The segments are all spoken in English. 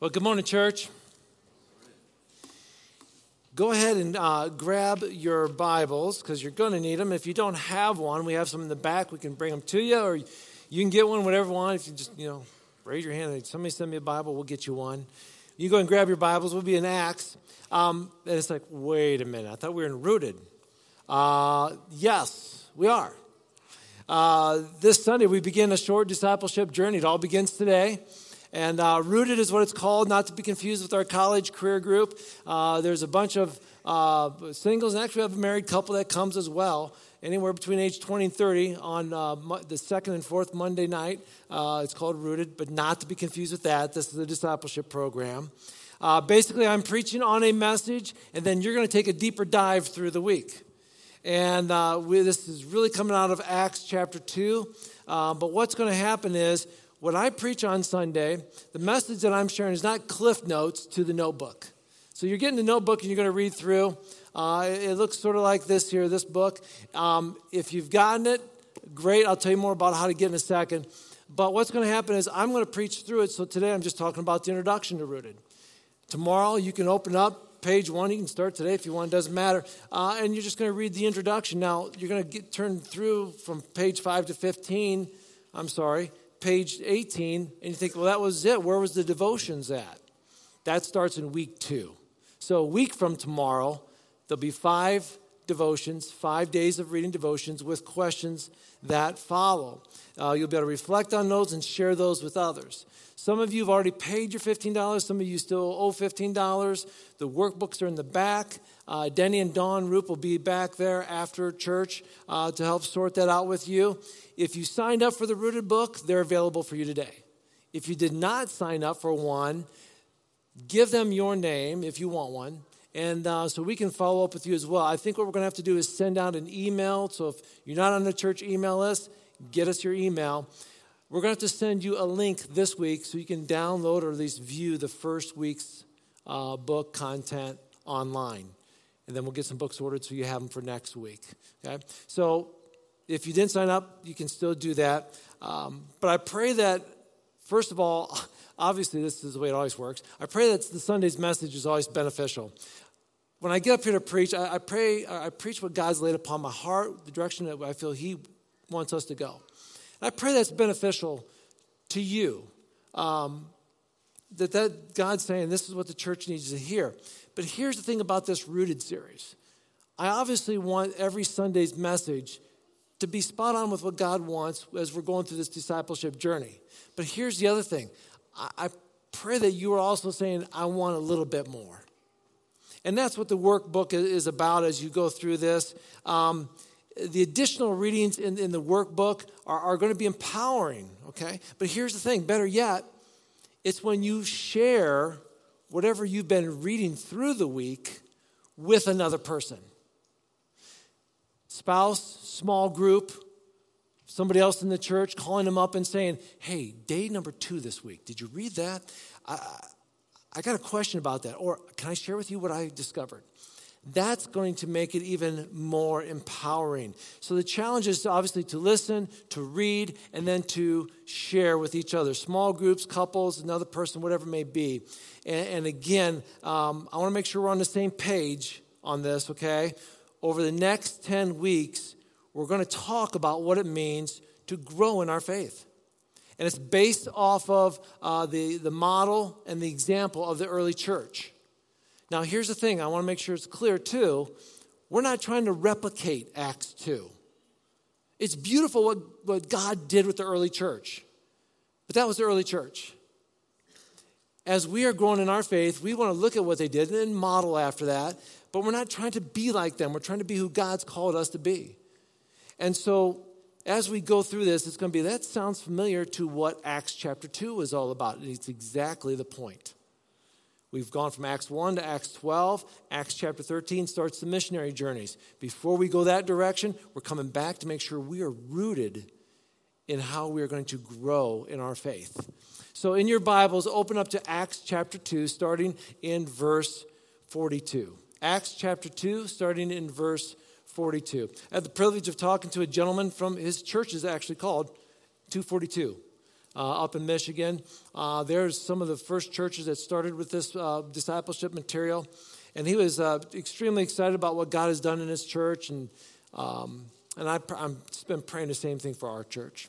Well, good morning, church. Go ahead and uh, grab your Bibles because you're going to need them. If you don't have one, we have some in the back. We can bring them to you, or you can get one, whatever you want. If you just, you know, raise your hand and somebody send me a Bible, we'll get you one. You go and grab your Bibles. We'll be in Acts. Um, and it's like, wait a minute. I thought we were in Rooted. Uh, yes, we are. Uh, this Sunday, we begin a short discipleship journey. It all begins today. And uh, Rooted is what it's called, not to be confused with our college career group. Uh, there's a bunch of uh, singles, and actually, we have a married couple that comes as well, anywhere between age 20 and 30 on uh, the second and fourth Monday night. Uh, it's called Rooted, but not to be confused with that. This is a discipleship program. Uh, basically, I'm preaching on a message, and then you're going to take a deeper dive through the week. And we, this is really coming out of Acts chapter 2. but what's going to happen is, when I preach on Sunday, the message that I'm sharing is not cliff notes to the notebook. So you're getting the notebook and you're going to read through. Uh, it looks sort of like this here, this book. Um, if you've gotten it, great. I'll tell you more about how to get in a second. But what's going to happen is I'm going to preach through it. So today I'm just talking about the introduction to Rooted. Tomorrow you can open up page one. You can start today if you want. It doesn't matter. Uh, and you're just going to read the introduction. Now you're going to get turned through from page five to fifteen. I'm sorry page 18, and you think, well, that was it. Where was the devotions at? That starts in week two. So, a week from tomorrow, there'll be five devotions, five days of reading devotions with questions that follow. Uh, you'll be able to reflect on those and share those with others. Some of you have already paid your $15. Some of you still owe $15. The workbooks are in the back. Uh, Denny and Don Roop will be back there after church uh, to help sort that out with you. If you signed up for the Rooted book, they're available for you today. If you did not sign up for one, give them your name if you want one. And uh, so we can follow up with you as well. I think what we're going to have to do is send out an email. So if you're not on the church email list, get us your email. We're going to have to send you a link this week so you can download or at least view the first week's uh, book content online. And then we'll get some books ordered so you have them for next week. Okay? So if you didn't sign up, you can still do that. Um, but I pray that, first of all, obviously this is the way it always works. I pray that the Sunday's message is always beneficial. When I get up here to preach, I, I pray, I preach what God's laid upon my heart, the direction that I feel He wants us to go. And I pray that's beneficial to you. Um, that, that God's saying this is what the church needs to hear. But here's the thing about this Rooted series. I obviously want every Sunday's message to be spot on with what God wants as we're going through this discipleship journey. But here's the other thing I, pray that you are also saying, I want a little bit more. And that's what the workbook is about as you go through this. Um, the additional readings in, in the workbook are, are going to be empowering, okay? But here's the thing better yet, it's when you share whatever you've been reading through the week with another person spouse, small group, somebody else in the church calling them up and saying, Hey, day number two this week, did you read that? I, I got a question about that. Or can I share with you what I discovered? That's going to make it even more empowering. So the challenge is obviously to listen, to read, and then to share with each other. Small groups, couples, another person, whatever it may be. And, and again, um, I want to make sure we're on the same page on this, okay? over the next 10 weeks, we're going to talk about what it means to grow in our faith. And it's based off of uh, the, the model and the example of the early church. Now, here's the thing I want to make sure it's clear too. We're not trying to replicate Acts 2. It's beautiful what, what God did with the early church, but that was the early church. As we are growing in our faith, we want to look at what they did and then model after that but we're not trying to be like them. We're trying to be who God's called us to be. And so, as we go through this, it's going to be that sounds familiar to what Acts chapter 2 is all about. And it's exactly the point. We've gone from Acts 1 to Acts 12. Acts chapter 13 starts the missionary journeys. Before we go that direction, we're coming back to make sure we are rooted in how we are going to grow in our faith. So, in your Bibles, open up to Acts chapter 2, starting in verse 42. Acts chapter 2, starting in verse 42. I had the privilege of talking to a gentleman from his church is actually called 242. uh, up in Michigan. Uh, there's some of the first churches that started with this uh, discipleship material. And he was uh, extremely excited about what God has done in his church. And, um, and I, I'm been praying the same thing for our church.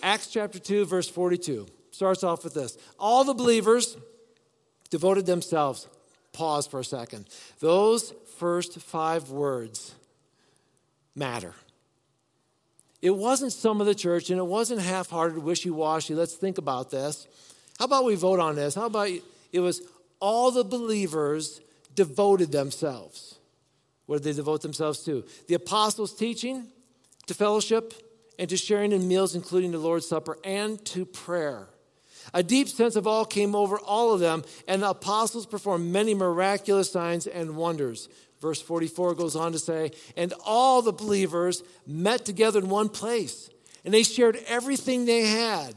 Acts chapter 2, verse 42 starts off with this All the believers devoted themselves. Pause for a second. Those first five words matter. It wasn't some of the church and it wasn't half hearted, wishy washy. Let's think about this. How about we vote on this? How about it was all the believers devoted themselves? What did they devote themselves to? The apostles' teaching, to fellowship, and to sharing in meals, including the Lord's Supper, and to prayer. A deep sense of awe came over all of them, and the apostles performed many miraculous signs and wonders. Verse 44 goes on to say, And all the believers met together in one place, and they shared everything they had.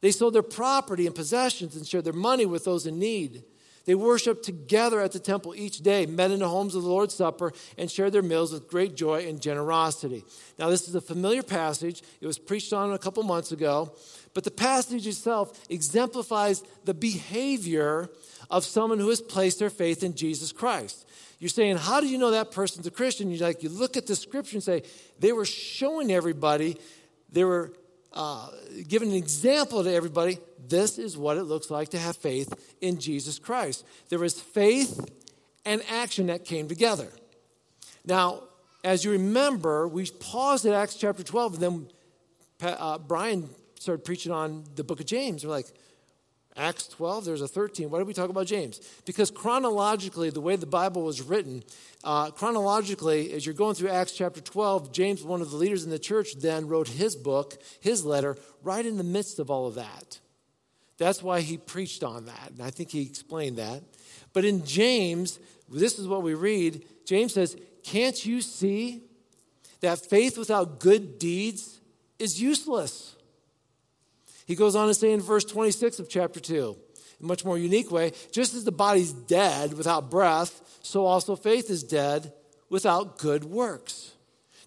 They sold their property and possessions and shared their money with those in need. They worshiped together at the temple each day, met in the homes of the Lord's Supper, and shared their meals with great joy and generosity. Now, this is a familiar passage. It was preached on a couple months ago, but the passage itself exemplifies the behavior of someone who has placed their faith in Jesus Christ. You're saying, How do you know that person's a Christian? You're like, you look at the scripture and say, they were showing everybody, they were uh, giving an example to everybody. This is what it looks like to have faith in Jesus Christ. There was faith and action that came together. Now, as you remember, we paused at Acts chapter 12, and then uh, Brian started preaching on the book of James. We're like, Acts 12, there's a 13. Why do we talk about James? Because chronologically, the way the Bible was written, uh, chronologically, as you're going through Acts chapter 12, James, one of the leaders in the church, then wrote his book, his letter, right in the midst of all of that. That's why he preached on that. And I think he explained that. But in James, this is what we read James says, Can't you see that faith without good deeds is useless? He goes on to say in verse 26 of chapter 2, in a much more unique way, just as the body's dead without breath, so also faith is dead without good works.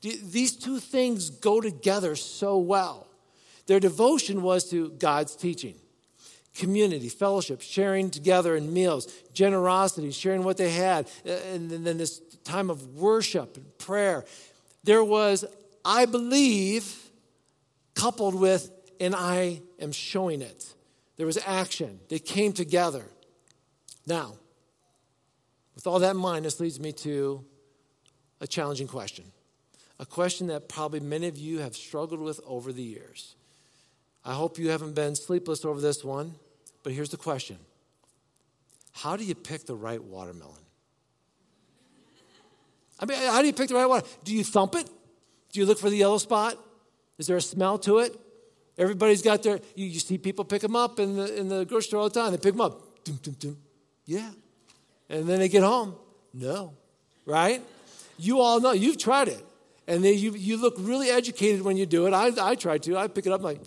These two things go together so well. Their devotion was to God's teaching community, fellowship, sharing together in meals, generosity, sharing what they had, uh, and then this time of worship and prayer. There was, I believe, coupled with and I am showing it. There was action, they came together. Now, with all that in mind, this leads me to a challenging question. A question that probably many of you have struggled with over the years. I hope you haven't been sleepless over this one, but here's the question How do you pick the right watermelon? I mean, how do you pick the right one? Do you thump it? Do you look for the yellow spot? Is there a smell to it? Everybody's got their, you, you see people pick them up in the, in the grocery store all the time. They pick them up. Dum, dum, dum. Yeah. And then they get home. No. Right? You all know. You've tried it. And then you, you look really educated when you do it. I, I try to. I pick it up like,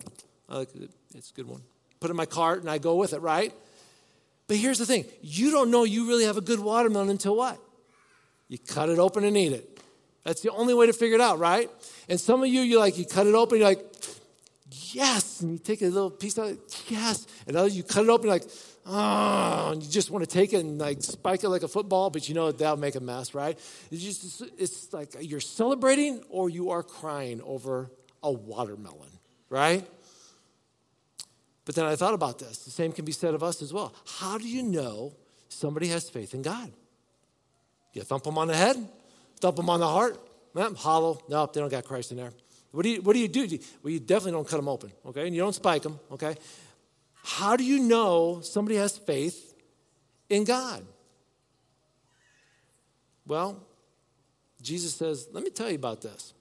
like it. It's a good one. Put it in my cart and I go with it, right? But here's the thing you don't know you really have a good watermelon until what? You cut it open and eat it. That's the only way to figure it out, right? And some of you, you like, you cut it open, you're like, yes. And you take a little piece out, yes. And others, you cut it open, like, oh, and you just want to take it and like spike it like a football, but you know that'll make a mess, right? It's just, it's like you're celebrating or you are crying over a watermelon, right? But then I thought about this. The same can be said of us as well. How do you know somebody has faith in God? You thump them on the head, thump them on the heart, hollow. No, they don't got Christ in there. What do you, what do, you do? Well, you definitely don't cut them open, okay? And you don't spike them, okay? How do you know somebody has faith in God? Well, Jesus says, let me tell you about this.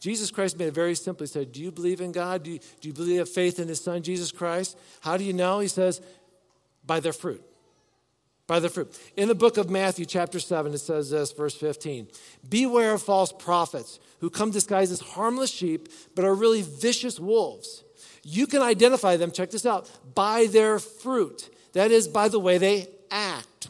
Jesus Christ made it very simple. He said, Do you believe in God? Do you, do you believe have faith in his son, Jesus Christ? How do you know? He says, By their fruit by the fruit. In the book of Matthew, chapter 7, it says this, verse 15 Beware of false prophets who come disguised as harmless sheep, but are really vicious wolves. You can identify them, check this out, by their fruit. That is, by the way they act.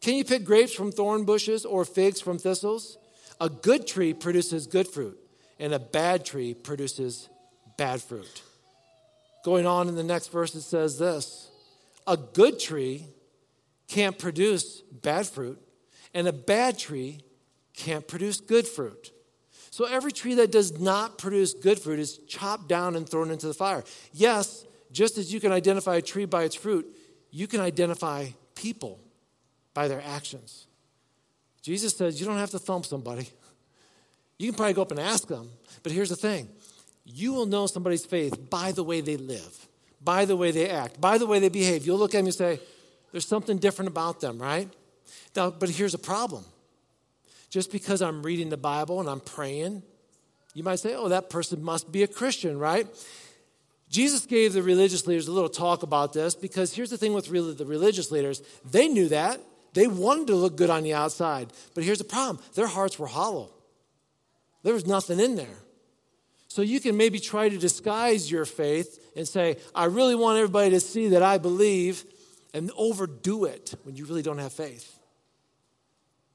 Can you pick grapes from thorn bushes or figs from thistles? A good tree produces good fruit, and a bad tree produces bad fruit. Going on in the next verse, it says this A good tree can't produce bad fruit, and a bad tree can't produce good fruit. So every tree that does not produce good fruit is chopped down and thrown into the fire. Yes, just as you can identify a tree by its fruit, you can identify people by their actions. Jesus says you don't have to thump somebody. You can probably go up and ask them, but here's the thing you will know somebody's faith by the way they live, by the way they act, by the way they behave. You'll look at them and say, there's something different about them, right? Now, but here's a problem. Just because I'm reading the Bible and I'm praying, you might say, oh, that person must be a Christian, right? Jesus gave the religious leaders a little talk about this because here's the thing with really the religious leaders they knew that. They wanted to look good on the outside. But here's the problem their hearts were hollow, there was nothing in there. So you can maybe try to disguise your faith and say, I really want everybody to see that I believe, and overdo it when you really don't have faith.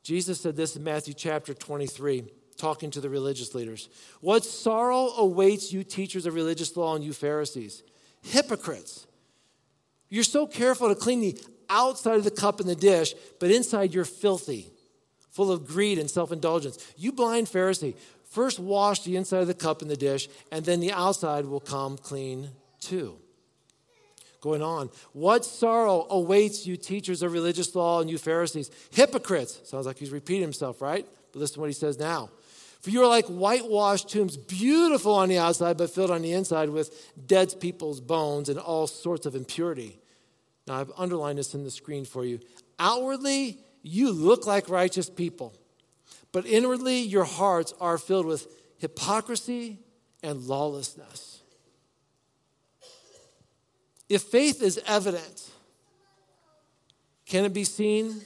Jesus said this in Matthew chapter 23, talking to the religious leaders. What sorrow awaits you, teachers of religious law, and you, Pharisees? Hypocrites. You're so careful to clean the outside of the cup and the dish, but inside you're filthy, full of greed and self indulgence. You blind Pharisee, First, wash the inside of the cup and the dish, and then the outside will come clean too. Going on, what sorrow awaits you, teachers of religious law, and you Pharisees? Hypocrites. Sounds like he's repeating himself, right? But listen to what he says now. For you are like whitewashed tombs, beautiful on the outside, but filled on the inside with dead people's bones and all sorts of impurity. Now, I've underlined this in the screen for you. Outwardly, you look like righteous people but inwardly your hearts are filled with hypocrisy and lawlessness. If faith is evident, can it be seen?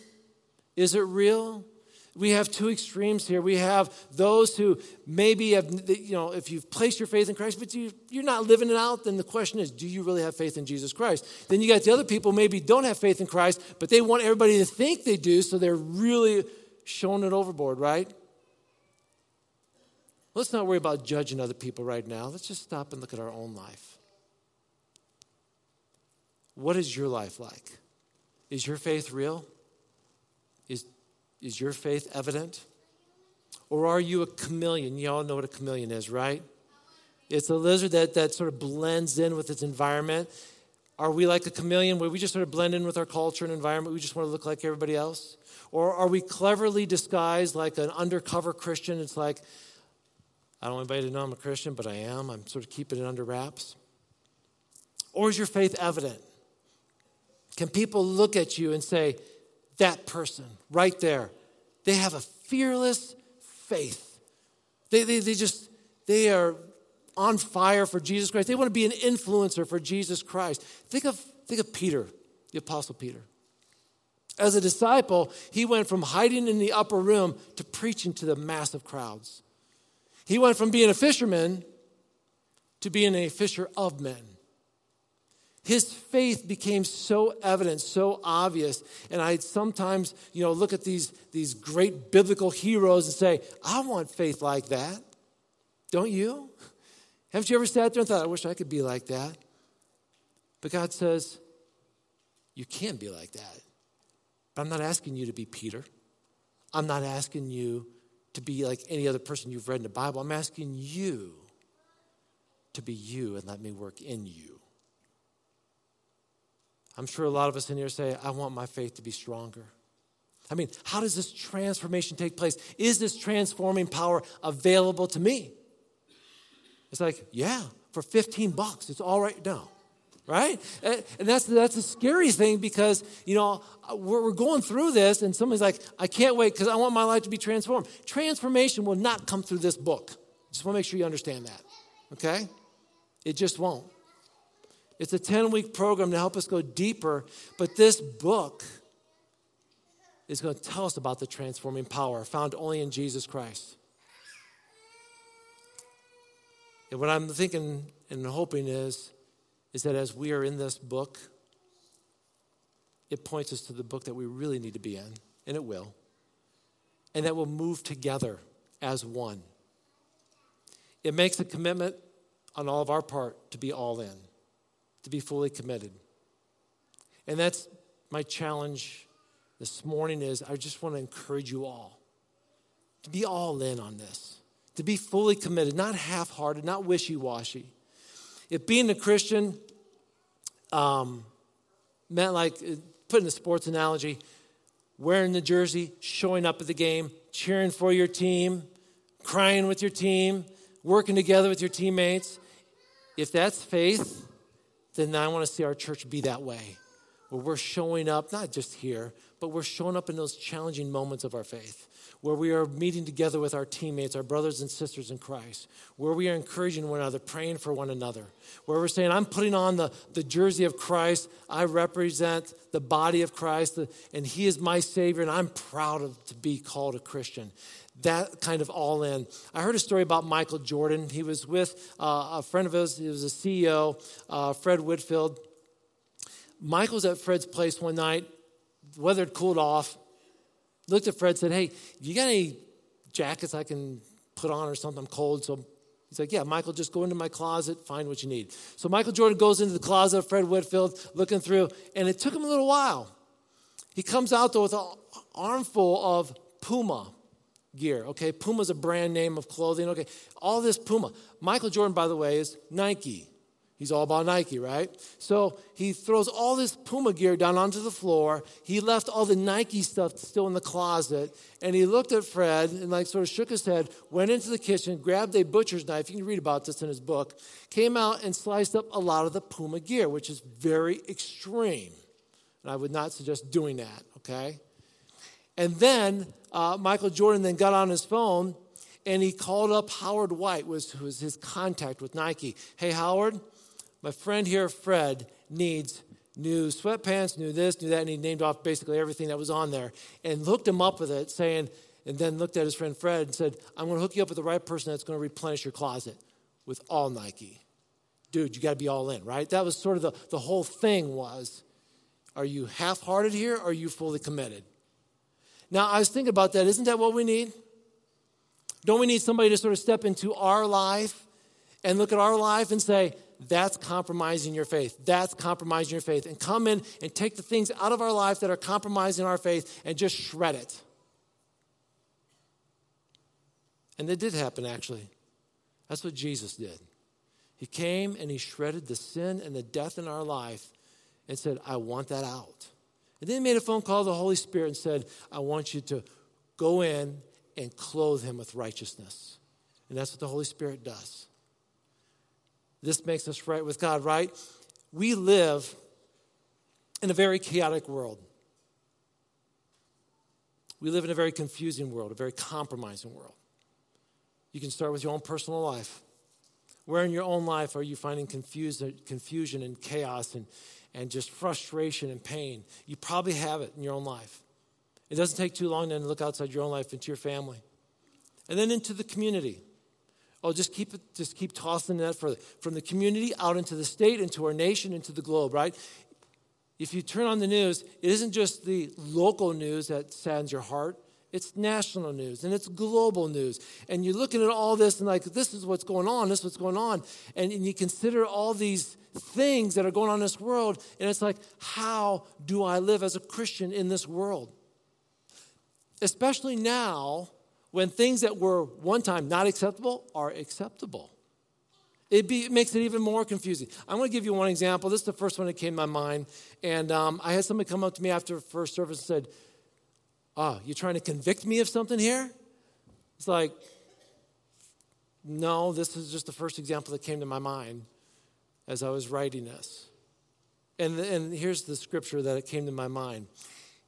Is it real? We have two extremes here. We have those who maybe have, you know, if you've placed your faith in Christ, but you, you're not living it out, then the question is, do you really have faith in Jesus Christ? Then you got the other people maybe don't have faith in Christ, but they want everybody to think they do, so they're really showing it overboard, right? Let's not worry about judging other people right now. Let's just stop and look at our own life. What is your life like? Is your faith real? Is, is your faith evident? Or are you a chameleon? You all know what a chameleon is, right? It's a lizard that, that sort of blends in with its environment. Are we like a chameleon where we just sort of blend in with our culture and environment? We just want to look like everybody else? Or are we cleverly disguised like an undercover Christian? It's like, I don't want anybody to know I'm a Christian, but I am. I'm sort of keeping it under wraps. Or is your faith evident? Can people look at you and say, that person right there, they have a fearless faith. They, they, they just, they are on fire for Jesus Christ. They want to be an influencer for Jesus Christ. Think of, think of Peter, the Apostle Peter. As a disciple, he went from hiding in the upper room to preaching to the massive crowds. He went from being a fisherman to being a fisher of men. His faith became so evident, so obvious. And I sometimes, you know, look at these, these great biblical heroes and say, I want faith like that. Don't you? Haven't you ever sat there and thought, I wish I could be like that? But God says, You can be like that. But I'm not asking you to be Peter. I'm not asking you to be like any other person you've read in the Bible. I'm asking you to be you and let me work in you. I'm sure a lot of us in here say, I want my faith to be stronger. I mean, how does this transformation take place? Is this transforming power available to me? It's like, yeah, for 15 bucks, it's all right now right? And that's, that's a scary thing because, you know, we're, we're going through this and somebody's like, I can't wait because I want my life to be transformed. Transformation will not come through this book. Just want to make sure you understand that, okay? It just won't. It's a 10 week program to help us go deeper, but this book is going to tell us about the transforming power found only in Jesus Christ. And what I'm thinking and hoping is is that as we are in this book, it points us to the book that we really need to be in, and it will. And that we'll move together as one. It makes a commitment on all of our part to be all in. To be fully committed. And that's my challenge this morning is I just want to encourage you all to be all in on this, to be fully committed, not half-hearted, not wishy-washy. If being a Christian um, meant like uh, putting a sports analogy, wearing the jersey, showing up at the game, cheering for your team, crying with your team, working together with your teammates. If that's faith, then I want to see our church be that way, where we're showing up, not just here, but we're showing up in those challenging moments of our faith, where we are meeting together with our teammates, our brothers and sisters in Christ, where we are encouraging one another, praying for one another, where we're saying, I'm putting on the, the jersey of Christ, I represent the body of Christ, and He is my Savior, and I'm proud of, to be called a Christian that kind of all in. I heard a story about Michael Jordan. He was with uh, a friend of his, he was a CEO, uh, Fred Whitfield. Michael was at Fred's place one night, the weather had cooled off. Looked at Fred, said, Hey, you got any jackets I can put on or something? I'm cold. So he's like, Yeah, Michael, just go into my closet, find what you need. So Michael Jordan goes into the closet of Fred Whitfield, looking through, and it took him a little while. He comes out though with an armful of Puma gear. Okay, Puma's a brand name of clothing. Okay, all this Puma. Michael Jordan, by the way, is Nike. He's all about Nike, right? So he throws all this Puma gear down onto the floor. He left all the Nike stuff still in the closet. And he looked at Fred and, like, sort of shook his head, went into the kitchen, grabbed a butcher's knife. You can read about this in his book. Came out and sliced up a lot of the Puma gear, which is very extreme. And I would not suggest doing that, okay? And then uh, Michael Jordan then got on his phone and he called up Howard White, was, was his contact with Nike. Hey, Howard, my friend here, Fred, needs new sweatpants, new this, new that, and he named off basically everything that was on there and hooked him up with it, saying, and then looked at his friend Fred and said, I'm going to hook you up with the right person that's going to replenish your closet with all Nike. Dude, you got to be all in, right? That was sort of the, the whole thing was, are you half-hearted here or are you fully committed? Now, I was thinking about that. Isn't that what we need? Don't we need somebody to sort of step into our life and look at our life and say, that's compromising your faith. That's compromising your faith. And come in and take the things out of our life that are compromising our faith and just shred it. And it did happen, actually. That's what Jesus did. He came and he shredded the sin and the death in our life and said, I want that out. And then he made a phone call to the Holy Spirit and said, I want you to go in and clothe him with righteousness. And that's what the Holy Spirit does. This makes us right with God, right? We live in a very chaotic world. We live in a very confusing world, a very compromising world. You can start with your own personal life. Where in your own life are you finding confusion and chaos and, and just frustration and pain. You probably have it in your own life. It doesn't take too long then to look outside your own life into your family. And then into the community. Oh, just keep it, just keep tossing that further. From the community out into the state, into our nation, into the globe, right? If you turn on the news, it isn't just the local news that saddens your heart. It's national news and it's global news. And you're looking at all this and like, this is what's going on, this is what's going on. And, and you consider all these things that are going on in this world, and it's like, how do I live as a Christian in this world? Especially now when things that were one time not acceptable are acceptable. It, be, it, makes it even more confusing. I'm going to give you one example. This is the first one that came to my mind. And um, I had somebody come up to me after first service and said, Ah, oh, you trying to convict me of something here? It's like, no, this is just the first example that came to my mind as I was writing this. And, and here's the scripture that it came to my mind.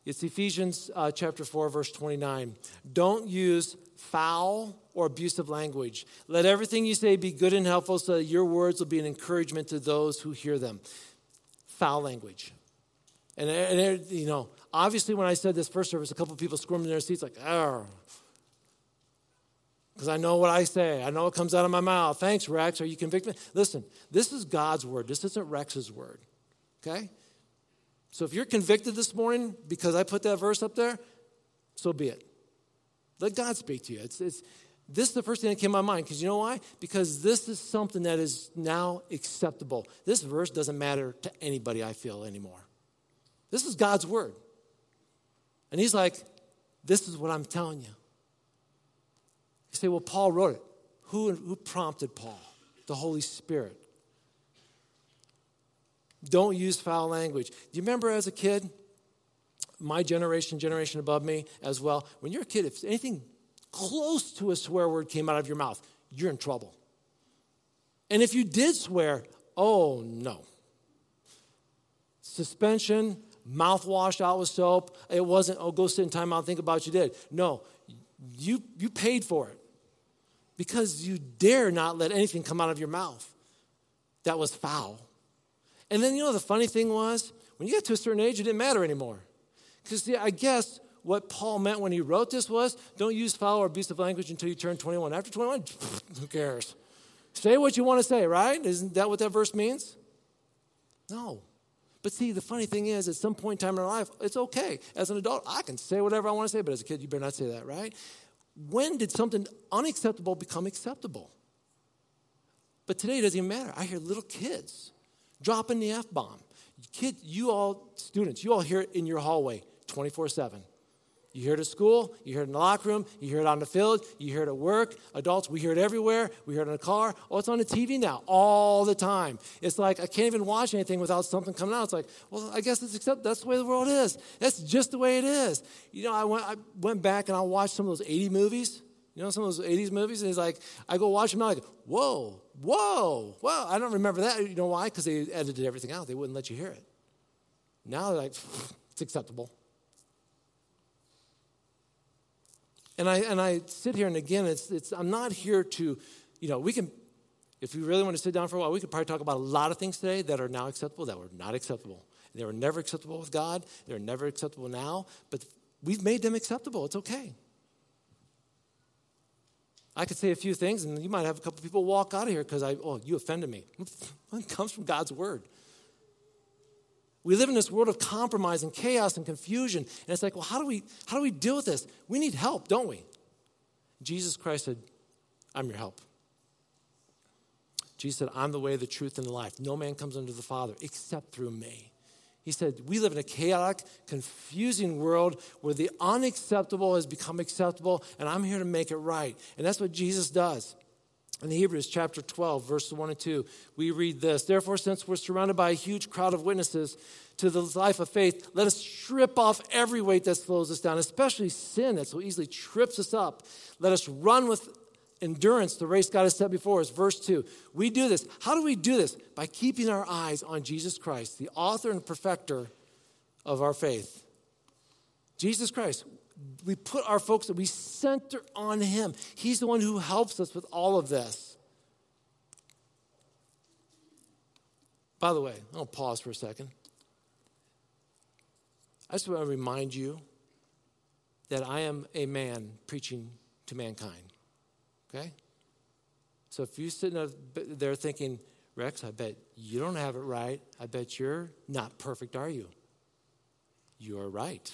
It's Ephesians uh, chapter 4, verse 29. Don't use foul or abusive language. Let everything you say be good and helpful so that your words will be an encouragement to those who hear them. Foul language. And, and you know, obviously, when I said this first service, a couple people squirmed in their seats like, oh, because I know what I say. I know what comes out of my mouth. Thanks, Rex. Are you convicted? Listen, this is God's word. This isn't Rex's word. Okay? So if you're convicted this morning because I put that verse up there, so be it. Let God speak to you. It's, it's, This is the first thing that came to my mind because you know why? Because this is something that is now acceptable. This verse doesn't matter to anybody, I feel, anymore. This is God's word. And he's like, This is what I'm telling you. You say, Well, Paul wrote it. Who, who prompted Paul? The Holy Spirit. Don't use foul language. Do you remember as a kid? My generation, generation above me as well. When you're a kid, if anything close to a swear word came out of your mouth, you're in trouble. And if you did swear, oh no. Suspension, mouth washed out with soap. It wasn't, oh, go sit in time out, think about what you did. No, you, you paid for it because you dare not let anything come out of your mouth that was foul. And then, you know, the funny thing was, when you got to a certain age, it didn't matter anymore. Because see, I guess what Paul meant when he wrote this was don't use foul or abusive language until you turn 21. After 21, who cares? Say what you want to say, right? Isn't that what that verse means? No. But see, the funny thing is, at some point in time in our life, it's okay. As an adult, I can say whatever I want to say, but as a kid, you better not say that, right? When did something unacceptable become acceptable? But today it doesn't even matter. I hear little kids dropping the F bomb. Kid, you all, students, you all hear it in your hallway 24 7. You hear it at school, you hear it in the locker room, you hear it on the field, you hear it at work. Adults, we hear it everywhere. We hear it in the car. Oh, it's on the TV now all the time. It's like I can't even watch anything without something coming out. It's like, well, I guess it's accept that's the way the world is. That's just the way it is. You know, I went, I went back and I watched some of those 80 movies. You know, some of those 80s movies, and he's like, I go watch them now, like, whoa, whoa, whoa. I don't remember that. You know why? Because they edited everything out. They wouldn't let you hear it. Now they're like, it's acceptable. And I, and I sit here, and again, it's, it's, I'm not here to, you know, we can, if we really want to sit down for a while, we could probably talk about a lot of things today that are now acceptable, that were not acceptable. They were never acceptable with God, they're never acceptable now, but we've made them acceptable. It's okay. I could say a few things, and you might have a couple people walk out of here because I, oh, you offended me. it comes from God's word. We live in this world of compromise and chaos and confusion. And it's like, well, how do we how do we deal with this? We need help, don't we? Jesus Christ said, I'm your help. Jesus said, I'm the way, the truth, and the life. No man comes unto the Father except through me. He said, We live in a chaotic, confusing world where the unacceptable has become acceptable, and I'm here to make it right. And that's what Jesus does. In Hebrews chapter 12, verses 1 and 2, we read this Therefore, since we're surrounded by a huge crowd of witnesses to the life of faith, let us strip off every weight that slows us down, especially sin that so easily trips us up. Let us run with endurance the race God has set before us. Verse 2. We do this. How do we do this? By keeping our eyes on Jesus Christ, the author and perfecter of our faith. Jesus Christ we put our focus, we center on Him. He's the one who helps us with all of this. By the way, I'll pause for a second. I just want to remind you that I am a man preaching to mankind. Okay? So if you're sitting there thinking, Rex, I bet you don't have it right. I bet you're not perfect, are you? You're right.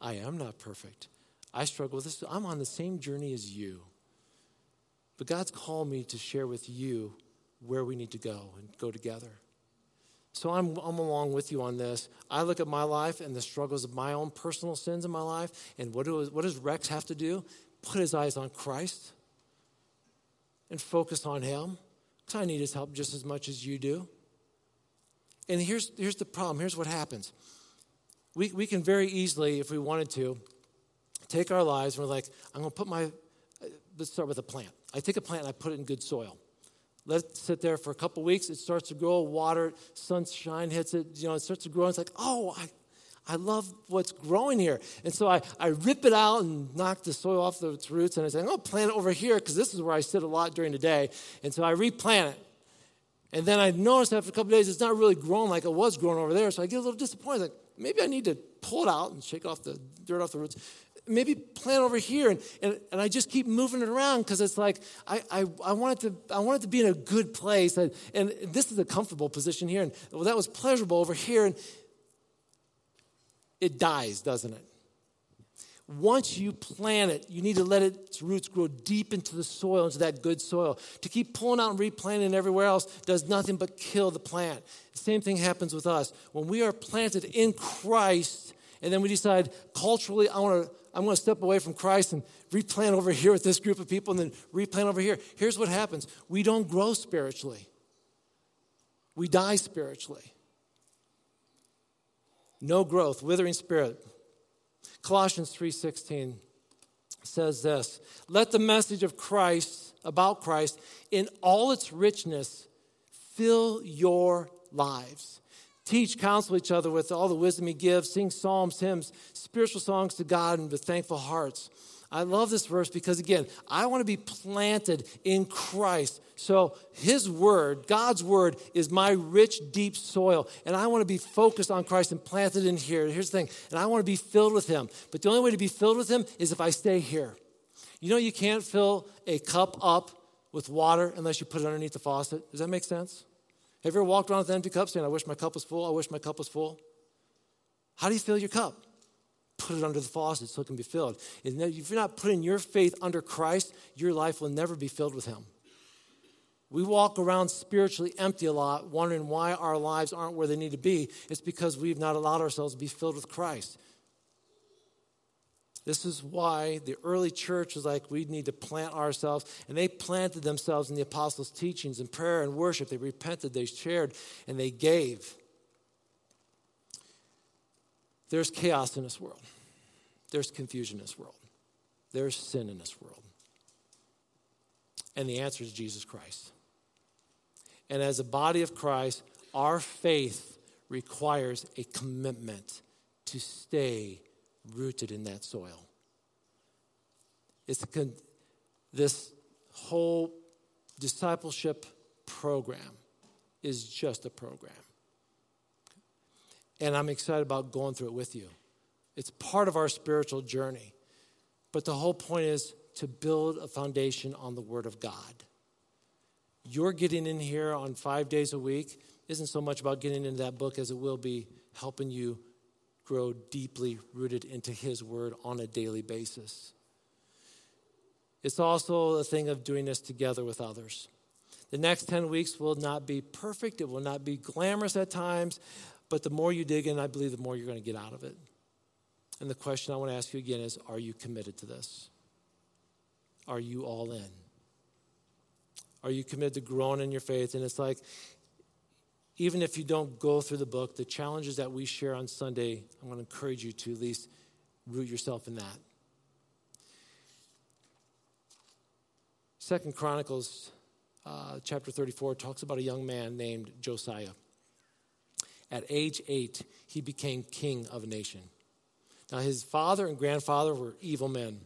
I am not perfect. I struggle with this. I'm on the same journey as you. But God's called me to share with you where we need to go and go together. So I'm, I'm along with you on this. I look at my life and the struggles of my own personal sins in my life. And what, do, what does Rex have to do? Put his eyes on Christ and focus on him. Because I need his help just as much as you do. And here's, here's the problem here's what happens we, we can very easily, if we wanted to, take our lives and we're like, I'm going to put my, let's start with a plant. I take a plant and I put it in good soil. Let it sit there for a couple weeks. It starts to grow, water sunshine hits it, you know, it starts to grow. And it's like, oh, I, I love what's growing here. And so I, I rip it out and knock the soil off of its roots. And I say, I'm going to plant it over here because this is where I sit a lot during the day. And so I replant it. And then I notice after a couple days it's not really growing like it was growing over there. So I get a little disappointed. Like, maybe I need to pull it out and shake off the dirt off the roots. Maybe plant over here. And, and, and I just keep moving it around because it's like I, I, I, want it to, I want it to be in a good place. And, and this is a comfortable position here. And well, that was pleasurable over here. And it dies, doesn't it? once you plant it, you need to let its roots grow deep into the soil, into that good soil. To keep pulling out and replanting everywhere else does nothing but kill the plant. The same thing happens with us. When we are planted in Christ, and then we decide culturally, I want to, I'm going to step away from Christ and replant over here with this group of people, and then replant over here. Here's what happens: we don't grow spiritually. We die spiritually. No growth, withering spirit. Colossians 3:16 says this, "Let the message of Christ about Christ in all its richness fill your lives. Teach, counsel each other with all the wisdom he gives, sing psalms, hymns, spiritual songs to God and with thankful hearts." I love this verse because, again, I want to be planted in Christ. So, His Word, God's Word, is my rich, deep soil. And I want to be focused on Christ and planted in here. Here's the thing, and I want to be filled with Him. But the only way to be filled with Him is if I stay here. You know, you can't fill a cup up with water unless you put it underneath the faucet. Does that make sense? Have you ever walked around with an empty cup saying, I wish my cup was full, I wish my cup was full? How do you fill your cup? Put it under the faucet so it can be filled. If you're not putting your faith under Christ, your life will never be filled with Him. We walk around spiritually empty a lot, wondering why our lives aren't where they need to be. It's because we've not allowed ourselves to be filled with Christ. This is why the early church was like, we need to plant ourselves. And they planted themselves in the apostles' teachings and prayer and worship. They repented, they shared, and they gave. There's chaos in this world, there's confusion in this world, there's sin in this world. And the answer is Jesus Christ. And as a body of Christ, our faith requires a commitment to stay rooted in that soil. It's con- this whole discipleship program is just a program. And I'm excited about going through it with you. It's part of our spiritual journey. But the whole point is to build a foundation on the Word of God. Your getting in here on five days a week isn't so much about getting into that book as it will be helping you grow deeply rooted into His Word on a daily basis. It's also a thing of doing this together with others. The next 10 weeks will not be perfect, it will not be glamorous at times, but the more you dig in, I believe the more you're going to get out of it. And the question I want to ask you again is Are you committed to this? Are you all in? Are you committed to growing in your faith? And it's like, even if you don't go through the book, the challenges that we share on Sunday, I want to encourage you to at least root yourself in that. Second Chronicles uh, chapter 34 talks about a young man named Josiah. At age eight, he became king of a nation. Now, his father and grandfather were evil men.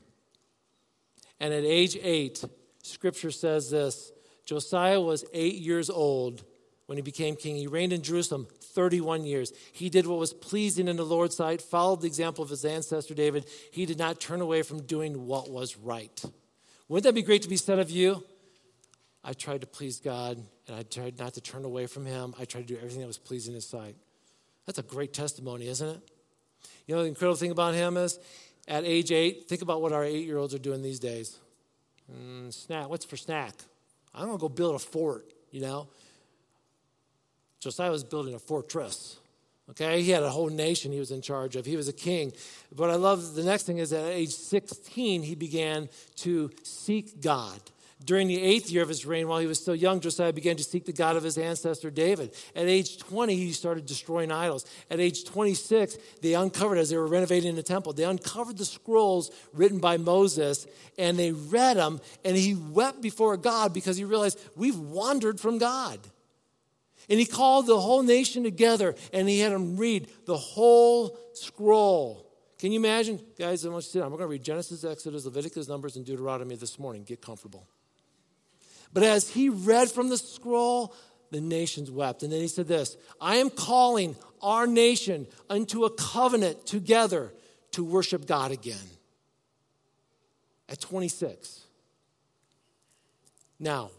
And at age eight, scripture says this Josiah was eight years old when he became king. He reigned in Jerusalem 31 years. He did what was pleasing in the Lord's sight, followed the example of his ancestor David. He did not turn away from doing what was right. Wouldn't that be great to be said of you? I tried to please God and I tried not to turn away from Him. I tried to do everything that was pleasing in His sight. That's a great testimony, isn't it? You know, the incredible thing about him is at age eight, think about what our eight year olds are doing these days. Mm, snack, what's for snack? I'm going to go build a fort, you know? Josiah was building a fortress. Okay, he had a whole nation he was in charge of. He was a king. But I love the next thing is at age 16, he began to seek God. During the eighth year of his reign, while he was still young, Josiah began to seek the God of his ancestor David. At age 20, he started destroying idols. At age 26, they uncovered, as they were renovating the temple, they uncovered the scrolls written by Moses and they read them, and he wept before God because he realized we've wandered from God. And he called the whole nation together and he had them read the whole scroll. Can you imagine? Guys, I want you to sit down. We're going to read Genesis, Exodus, Leviticus, Numbers, and Deuteronomy this morning. Get comfortable. But as he read from the scroll, the nations wept. And then he said this I am calling our nation unto a covenant together to worship God again. At 26. Now,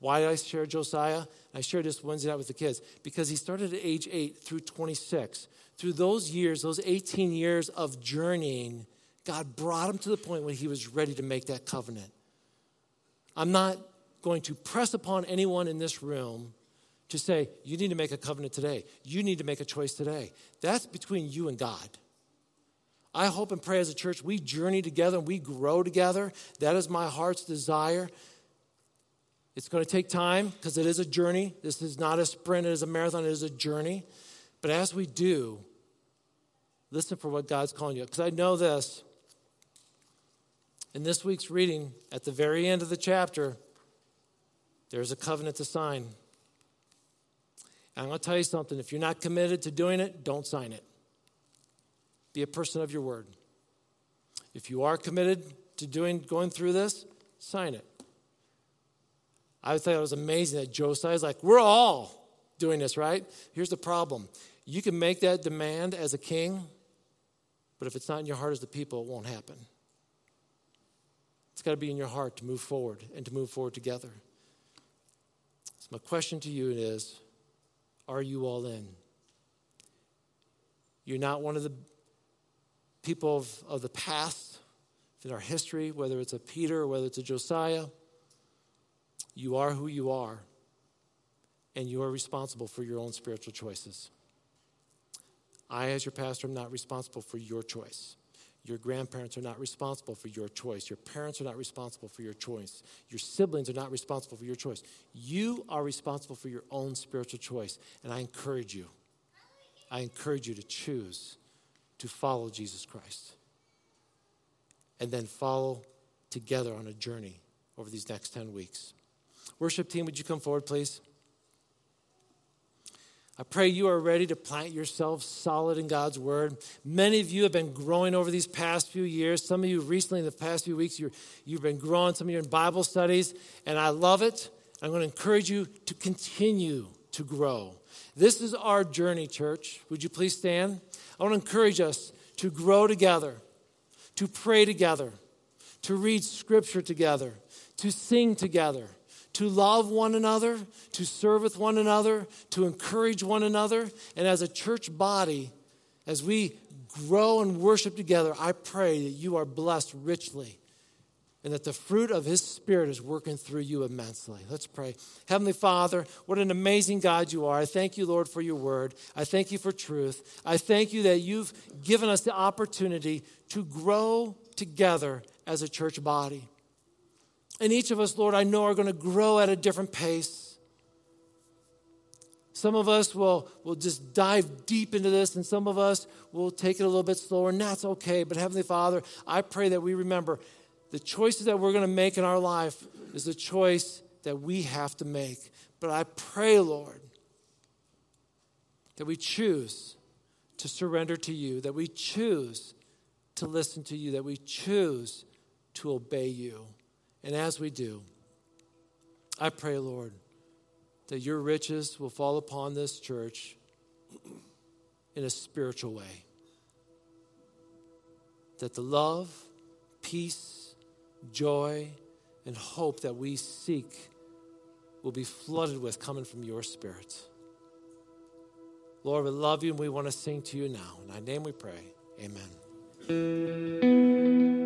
why did I share Josiah? I shared this Wednesday night with the kids because he started at age 8 through 26. Through those years, those 18 years of journeying, God brought him to the point when he was ready to make that covenant. I'm not going to press upon anyone in this room to say, you need to make a covenant today. You need to make a choice today. That's between you and God. I hope and pray as a church we journey together and we grow together. That is my heart's desire. It's going to take time because it is a journey. This is not a sprint, it is a marathon, it is a journey. But as we do, listen for what God's calling you. Because I know this. In this week's reading, at the very end of the chapter, there's a covenant to sign. And I'm going to tell you something. If you're not committed to doing it, don't sign it. Be a person of your word. If you are committed to doing going through this, sign it. I thought it was amazing that Josiah is like, we're all doing this, right? Here's the problem. You can make that demand as a king, but if it's not in your heart as the people, it won't happen. It's got to be in your heart to move forward and to move forward together. So, my question to you is Are you all in? You're not one of the people of, of the past in our history, whether it's a Peter or whether it's a Josiah. You are who you are, and you are responsible for your own spiritual choices. I, as your pastor, am not responsible for your choice. Your grandparents are not responsible for your choice. Your parents are not responsible for your choice. Your siblings are not responsible for your choice. You are responsible for your own spiritual choice. And I encourage you, I encourage you to choose to follow Jesus Christ. And then follow together on a journey over these next 10 weeks. Worship team, would you come forward, please? I pray you are ready to plant yourself solid in God's word. Many of you have been growing over these past few years. Some of you recently, in the past few weeks, you have been growing. Some of you in Bible studies, and I love it. I'm going to encourage you to continue to grow. This is our journey, church. Would you please stand? I want to encourage us to grow together, to pray together, to read scripture together, to sing together to love one another, to serve with one another, to encourage one another. And as a church body, as we grow and worship together, I pray that you are blessed richly and that the fruit of His Spirit is working through you immensely. Let's pray. Heavenly Father, what an amazing God you are. I thank you, Lord, for your word. I thank you for truth. I thank you that you've given us the opportunity to grow together as a church body. And each of us, Lord, I know are going to grow at a different pace. Some of us will, will just dive deep into this, and some of us will take it a little bit slower, and that's okay. But Heavenly Father, I pray that we remember the choices that we're going to make in our life is a choice that we have to make. But I pray, Lord, that we choose to surrender to you, that we choose to listen to you, that we choose to obey you. And as we do, I pray, Lord, that your riches will fall upon this church in a spiritual way. That the love, peace, joy, and hope that we seek will be flooded with coming from your spirit. Lord, we love you and we want to sing to you now. In thy name we pray. Amen.